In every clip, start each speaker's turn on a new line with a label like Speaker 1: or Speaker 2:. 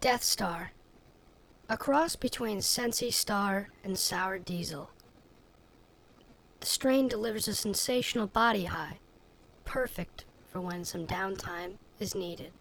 Speaker 1: Death Star. A cross between Sensi Star and Sour Diesel. The strain delivers a sensational body high, perfect for when some downtime is needed.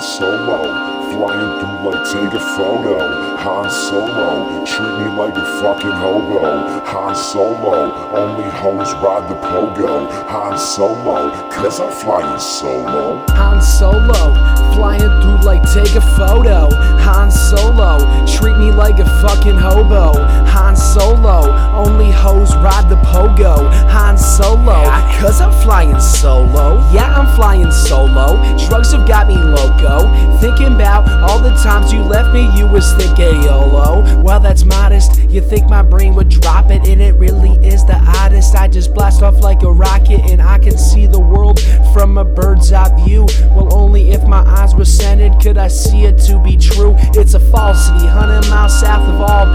Speaker 2: Han Solo, flying through like take a photo. Han Solo, treat me like a fucking hobo. Han Solo, only hoes ride the pogo. Han Solo, cause I'm flying solo.
Speaker 3: Han Solo, flying through like take a photo. Han Solo, treat me like a fucking hobo. Han Solo, only hoes ride the pogo. Flying solo. Yeah, I'm flying solo. Drugs have got me loco. Thinking about all the times you left me, you was thinking YOLO. Well, that's modest. You think my brain would drop it, and it really is the oddest. I just blast off like a rocket, and I can see the world from a bird's eye view. Well, only if my eyes were centered could I see it to be true. It's a falsity, 100 miles south of Albany.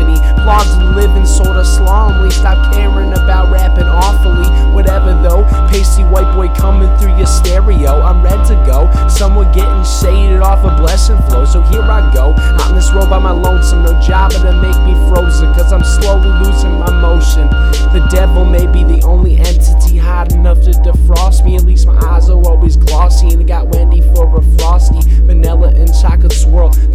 Speaker 3: Coming through your stereo. I'm ready to go. Someone getting shaded off a blessing flow. So here I go. On this road by my lonesome. No job to make me frozen. Cause I'm slowly losing my motion. The devil may be the only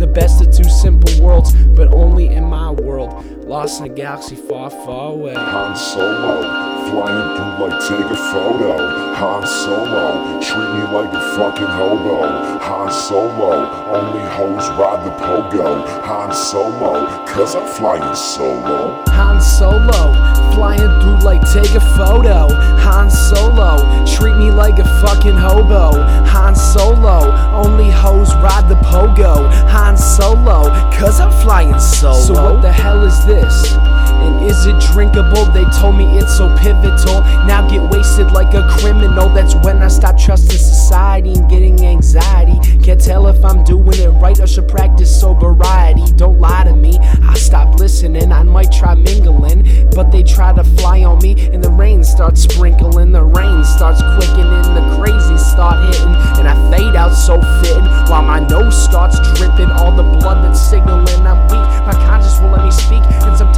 Speaker 3: The best of two simple worlds. But only in my world. Lost in a galaxy far, far away.
Speaker 2: Han Solo, flying through like take a photo. Han Solo, treat me like a fucking hobo. Han Solo, only hoes ride the pogo. Han Solo, cause I'm flying solo.
Speaker 3: Han Solo, flying through like take a photo. Han Solo, treat me like a fucking hobo. The pogo. Han Solo, cause I'm flying solo. So what the hell is this? And is it drinkable? They told me it's so pivotal. Now get wasted like a criminal. That's when I stop trusting society and getting anxiety. Can't tell if I'm doing it right or should practice sobriety. Don't lie to me. I stop listening. I might try mingling, but they try to fly on me, and the rain starts sprinkling. The rain starts quickening. The crazies start hitting, and I fade out so fitting while my nose starts dripping, all the blood that's signaling I'm weak. My conscience won't let me speak, and some